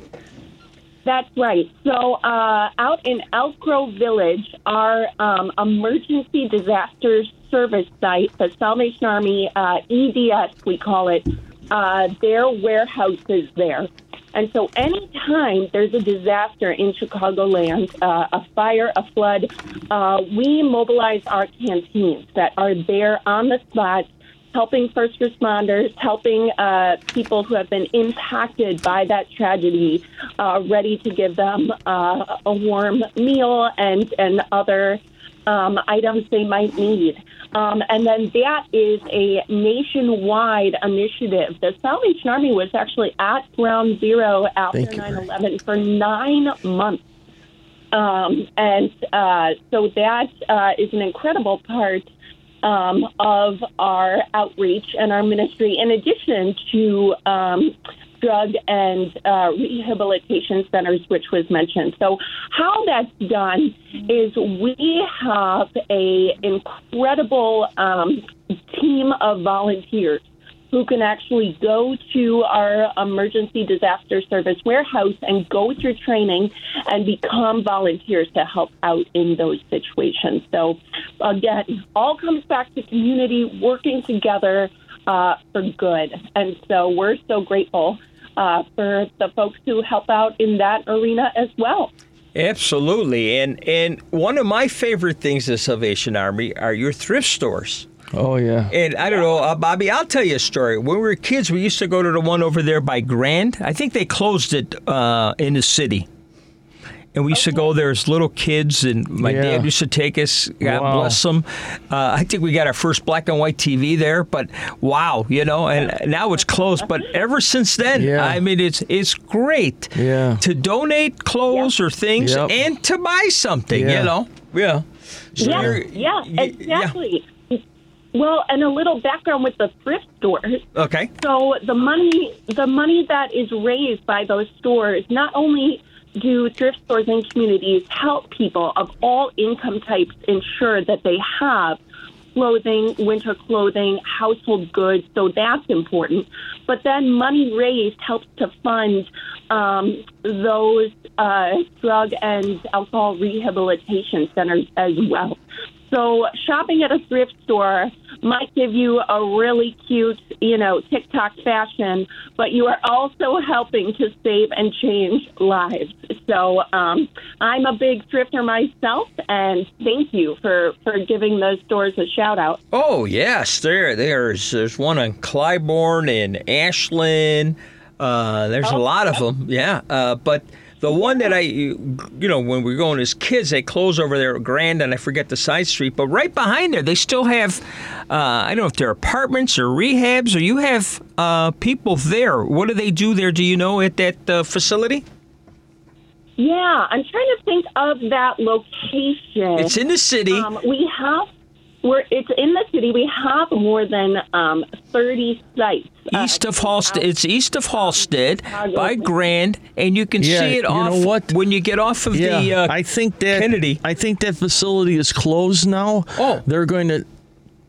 That's right. So, uh, out in Elk Grove Village, our um, emergency disaster service site, the Salvation Army uh, EDS, we call it, uh, their warehouse is there. And so, anytime there's a disaster in Chicagoland, uh, a fire, a flood, uh, we mobilize our canteens that are there on the spot helping first responders, helping uh, people who have been impacted by that tragedy, uh, ready to give them uh, a warm meal and, and other um, items they might need. Um, and then that is a nationwide initiative. The Salvation Army was actually at Ground Zero after Thank 9 11 for nine months. Um, and uh, so that uh, is an incredible part um, of our outreach and our ministry, in addition to um, drug and uh, rehabilitation centers, which was mentioned. So, how that's done is we have a incredible um, team of volunteers who can actually go to our emergency disaster service warehouse and go through training and become volunteers to help out in those situations. So, again, all comes back to community working together uh, for good. And so, we're so grateful uh, for the folks who help out in that arena as well. Absolutely, and and one of my favorite things of Salvation Army are your thrift stores. Oh yeah. And I don't know, uh, Bobby, I'll tell you a story. When we were kids, we used to go to the one over there by Grand. I think they closed it uh, in the city. And we used to go there as little kids, and my Yeah. dad used to take us. God Wow. bless him. Uh, I think we got our first black and white TV there, but wow, you know, and now it's closed. But ever since then, Yeah. I mean, it's it's great Yeah. to donate clothes or things Yep. and to buy something, Yeah. you know? Yeah. So Yeah, you're- yeah, y- y- exactly. Well, and a little background with the thrift stores. Okay. So the money, the money that is raised by those stores, not only do thrift stores and communities help people of all income types ensure that they have clothing, winter clothing, household goods. So that's important. But then money raised helps to fund um, those uh, drug and alcohol rehabilitation centers as well. So shopping at a thrift store might give you a really cute, you know, TikTok fashion, but you are also helping to save and change lives. So um, I'm a big thrifter myself, and thank you for, for giving those stores a shout out. Oh yes, there there's there's one in Clybourn and Ashland. Uh, there's a lot of them, yeah. Uh, but the one that I, you know, when we were going as kids, they close over there at Grand, and I forget the side street. But right behind there, they still have, uh, I don't know if they're apartments or rehabs, or you have uh, people there. What do they do there? Do you know at that uh, facility? Yeah, I'm trying to think of that location. It's in the city. Um, we have, we're, it's in the city. We have more than um, 30 sites. East of Halsted, it's east of Halsted by Grand, and you can Yeah, see it you off know what? when you get off of Yeah, the uh, I think that Kennedy. I think that facility is closed now. Oh. they're going to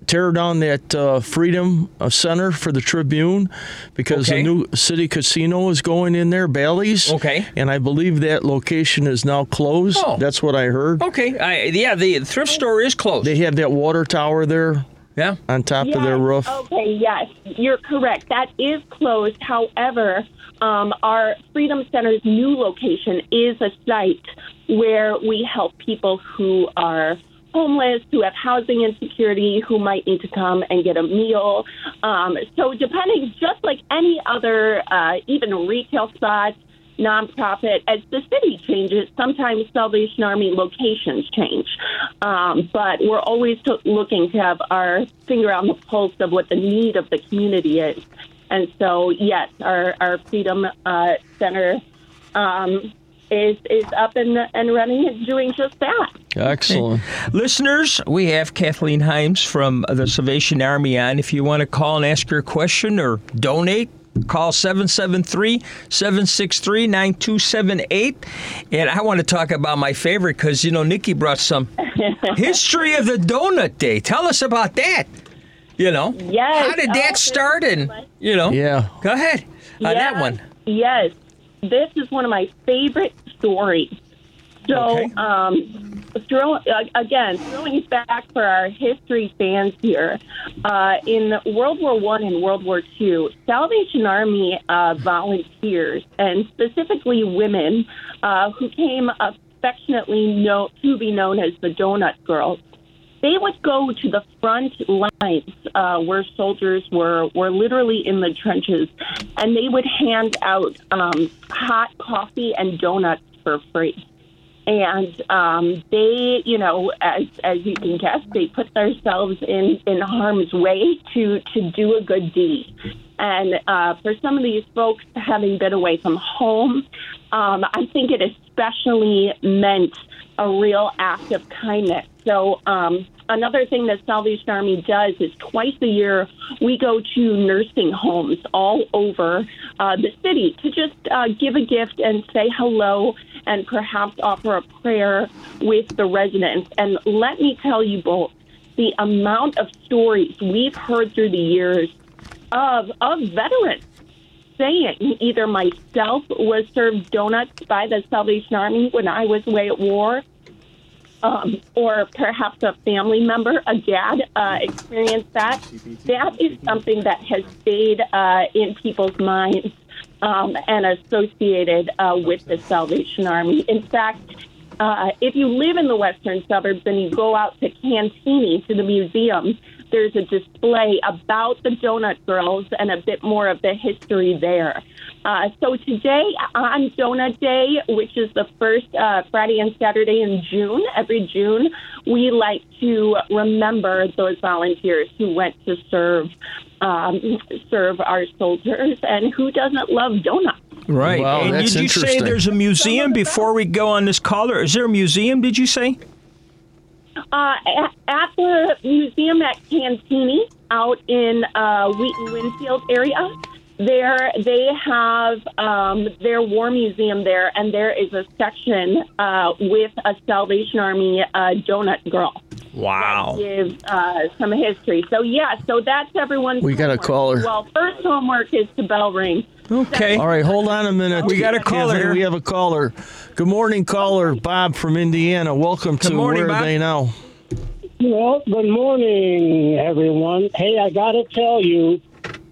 tear down that uh, Freedom uh, Center for the Tribune because Okay. the new city casino is going in there, Bally's. Okay. and I believe that location is now closed. Oh. That's what I heard. Okay, I, yeah, the thrift store is closed. They have that water tower there yeah. on top Yes, of their roof. Okay, yes, you're correct. That is closed. However, um, our Freedom Center's new location is a site where we help people who are homeless, who have housing insecurity, who might need to come and get a meal. Um, so, depending, just like any other, uh, even retail spots, nonprofit. As the city changes, sometimes Salvation Army locations change, um, but we're always looking to have our finger on the pulse of what the need of the community is. And so, yes, our our Freedom uh, Center um, is is up and and running and doing just that. Excellent. Listeners, we have Cathleen Himes from the Salvation Army on. If you want to call and ask her a question or donate, call 773 763 9278. And I want to talk about my favorite because, you know, Nikki brought some *laughs* history of the Donut Day. Tell us about that. You know, Yes. how did that Oh, start? And, you know, Yeah. go ahead on that one. Yes, this is one of my favorite stories. So, Okay. um, throw, again, throwing back for our history fans here, uh, in World War One and World War Two, Salvation Army uh, volunteers and specifically women uh, who came affectionately know, to be known as the Donut Girls they would go to the front lines uh, where soldiers were were literally in the trenches, and they would hand out um, hot coffee and donuts for free. And um, they, you know, as as you can guess, they put themselves in in harm's way to to do a good deed. And uh, for some of these folks, having been away from home, um, I think it especially meant a real act of kindness. So um, another thing that Salvation Army does is twice a year we go to nursing homes all over uh, the city to just uh, give a gift and say hello and perhaps offer a prayer with the residents. And let me tell you both, the amount of stories we've heard through the years of of veterans saying either myself was served donuts by the Salvation Army when I was away at war, um, or perhaps a family member, a dad, uh, experienced that. That is something that has stayed uh, in people's minds um, and associated uh, with the Salvation Army. In fact, uh, if you live in the western suburbs and you go out to Cantigny, to the museum, there's a display about the Donut Girls and a bit more of the history there. Uh, so today on Donut Day, which is the first uh, Friday and Saturday in June, every June, we like to remember those volunteers who went to serve um, serve our soldiers, and who doesn't love donuts? Right. Wow, and did you say there's a museum before we go on this caller? Is there a museum, did you say? Uh, at, the museum at Cantigny out in uh, Wheaton Winfield area, there they have um, their war museum there, and there is a section uh, with a Salvation Army uh, donut girl. Wow. Gives uh, some history. So yeah, so that's everyone's. We got a homework. caller. Well, first homework is to bell ring. Okay. All right, hold on a minute. We got a caller here. We have a caller. Good morning, caller. Bob from Indiana. Welcome Good to morning, Where Bob. Are They Now? Well, good morning, everyone. Hey, I got to tell you,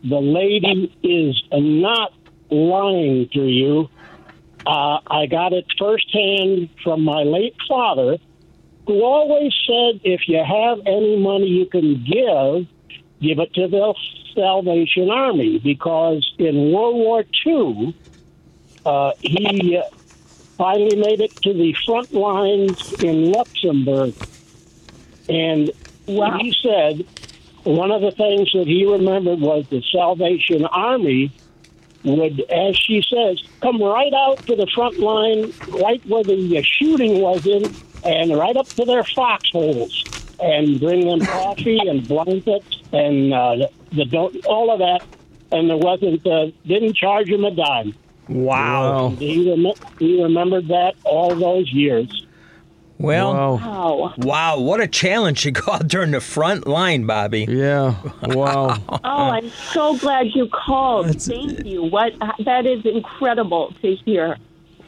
the lady is not lying to you. Uh, I got it firsthand from my late father, who always said, if you have any money you can give, give it to the Salvation Army, because in World War II, uh, he finally made it to the front lines in Luxembourg. And what he said one of the things that he remembered was the Salvation Army would, as she says, come right out to the front line, right where the uh, shooting was in, and right up to their foxholes, and bring them *laughs* coffee and blankets and uh, the don't all of that. And there wasn't, uh, didn't charge him a dime. Wow. And he, rem- he remembered that all those years. Well, Wow. wow, what a challenge to go out there in the front line, Bobby. Yeah. *laughs* Wow. Oh, I'm so glad you called. Thank you. What that is incredible to hear.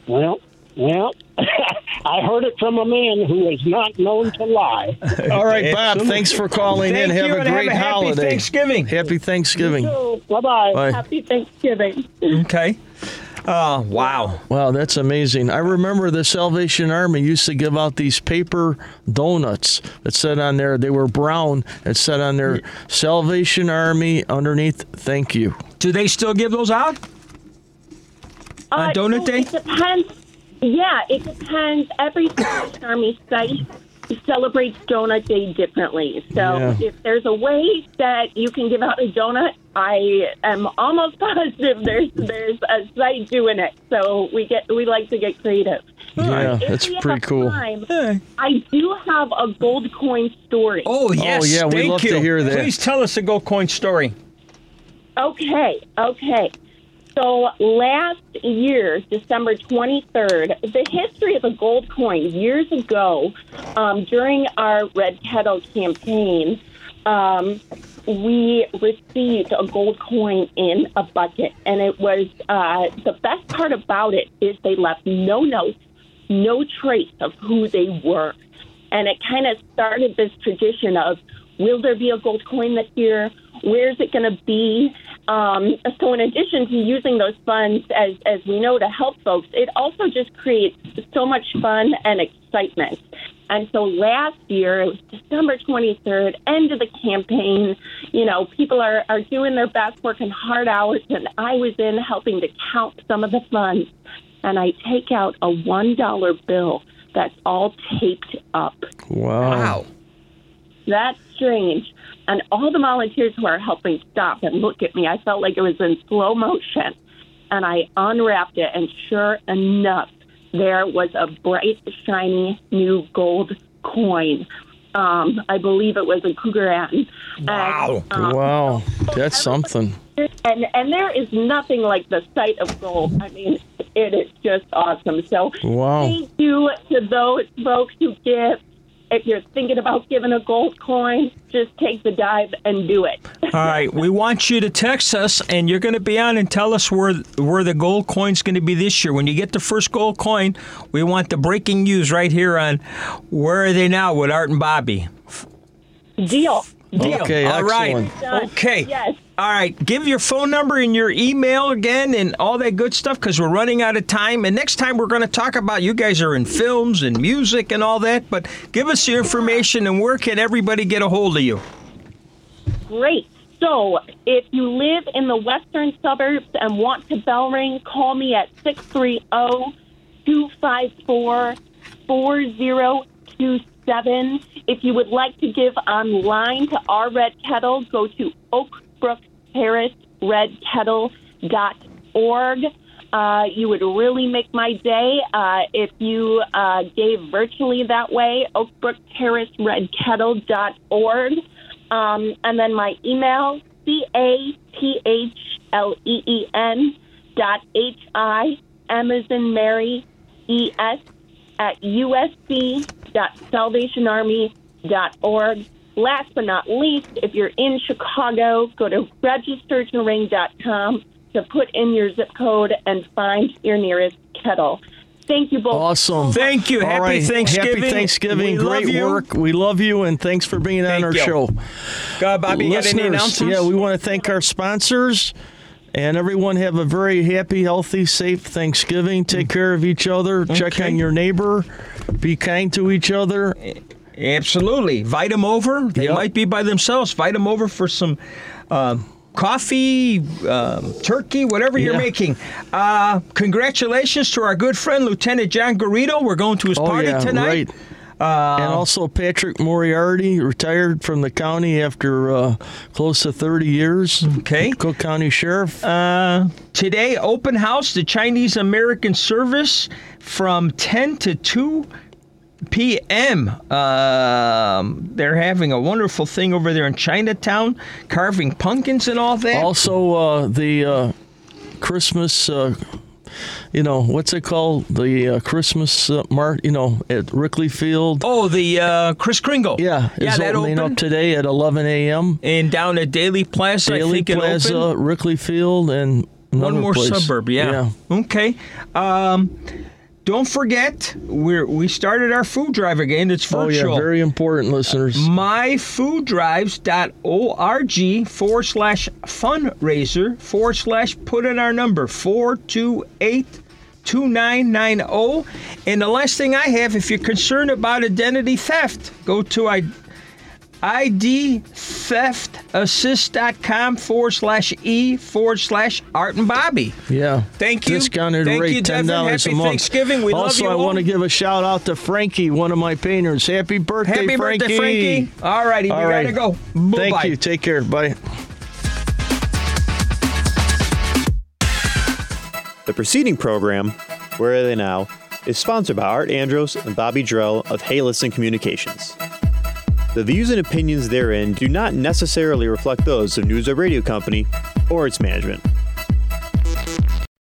Well, well, *laughs* I heard it from a man who is not known to lie. *laughs* All right, Bob. Thanks for calling Thank in. Have you, a and have great a happy holiday. Thanksgiving. Happy Thanksgiving. Bye bye. Bye. Happy Thanksgiving. Okay. Uh, wow. Wow, that's amazing. I remember the Salvation Army used to give out these paper donuts that said on there, they were brown, it said on there, Salvation Army underneath, thank you. Do they still give those out? on Donut so Day? It depends. Yeah, it depends. Every Salvation Army site celebrates Donut Day differently. So Yeah. if there's a way that you can give out a donut, I am almost *laughs* positive there's there's a site doing it. So we get we like to get creative. Yeah, If that's pretty cool. time, I do have a gold coin story. Oh, oh yes, yeah, we'd thank love to hear that. Please tell us a gold coin story. Okay, okay. So last year, December 23rd, the history of a gold coin years ago, um, during our Red Kettle campaign, um, we received a gold coin in a bucket. And it was uh, the best part about it is they left no notes, no trace of who they were. And it kind of started this tradition of will there be a gold coin this year? Where's it going to be? Um, so, in addition to using those funds, as, as we know, to help folks, it also just creates so much fun and excitement. And so last year, it was December 23rd, end of the campaign. You know, people are, are doing their best, working hard hours, and I was in helping to count some of the funds. And I take out a $1 bill that's all taped up. Wow. That's strange. And all the volunteers who are helping stop and look at me, I felt like it was in slow motion. And I unwrapped it, and sure enough, there was a bright, shiny new gold coin. Um, I believe it was a Krugerrand. Wow. And, um, Wow. That's something. and and there is nothing like the sight of gold. I mean, it is just awesome. So Wow. thank you to those folks who give. If you're thinking about giving a gold coin, just take the dive and do it. *laughs* All right, we want you to text us, and you're going to be on and tell us where where the gold coin's going to be this year. When you get the first gold coin, we want the breaking news right here on where are they now with Art and Bobby. Deal. Deal. Okay, All right. Done. Okay. Yes. All right. Give your phone number and your email again and all that good stuff because we're running out of time. And next time we're going to talk about you guys are in films and music and all that. But give us your information and where can everybody get a hold of you? Great. So, if you live in the western suburbs and want to bell ring, call me at 630 254 4027. If you would like to give online to our Red Kettle, go to oakbrook.terrace.redkettle.org. Uh, you would really make my day uh, if you uh, gave virtually that way, oakbrookterraceredkettle.org. Um, and then my email, C-A-T-H-L-E-E-N dot H-I, in Mary, E-S, at salvationarmy.org. Last but not least, if you're in Chicago, go to registertoring.com to put in your zip code and find your nearest kettle. Thank you both. Awesome. Thank you. All Happy right. Thanksgiving. Happy Thanksgiving. We Great work. We love you, and thanks for being on our you. show. God, Bobby, you got any Listeners, announcements? yeah, we want to thank our sponsors. And everyone have a very happy, healthy, safe Thanksgiving. Take mm. care of each other. Check on your neighbor. Be kind to each other. Absolutely. Invite them over. They Yep. might be by themselves. Invite them over for some uh, coffee, um, turkey, whatever you're making. Uh, congratulations to our good friend, Lieutenant John Garrido. We're going to his Oh, party yeah, tonight. right. and also Patrick Moriarty retired from the county after uh, close to 30 years. Okay. Cook County Sheriff. Uh, today, open house, the Chinese American service from 10 to 2 p.m. Um, they're having a wonderful thing over there in Chinatown, carving pumpkins and all that. Also, uh, the uh, Christmas, uh, you know, what's it called? The uh, Christmas uh, mart, you know, at Wrigley Field. Oh, the uh, Chris Kringle. Yeah, yeah, is that opening up today at 11 a.m. And down at Daley Plaza, think Plaza, opened. Wrigley Field, and One more place. suburb, yeah. Okay. Um, don't forget, we're we started our food drive again. It's virtual. Oh yeah, very important, listeners. myfooddrives.org forward slash fundraiser forward slash put in our number 428 2990. And the last thing I have, if you're concerned about identity theft, go to I. idtheftassist.com forward slash e forward slash Art and Bobby. Yeah. Thank you. Discounted Thank rate you, ten Devin. dollars a month. Thanksgiving. We love also, you I all. want to give a shout out to Frankie, one of my painters. Happy birthday, Happy Frankie! birthday, Frankie. All righty, we All right. gotta go. Thank Bye-bye. you. Take care. Bye. The preceding program, Where Are They Now, is sponsored by Art Andros and Bobby Drell of Hey Listen Communications. The views and opinions therein do not necessarily reflect those of News Web Radio Company or its management.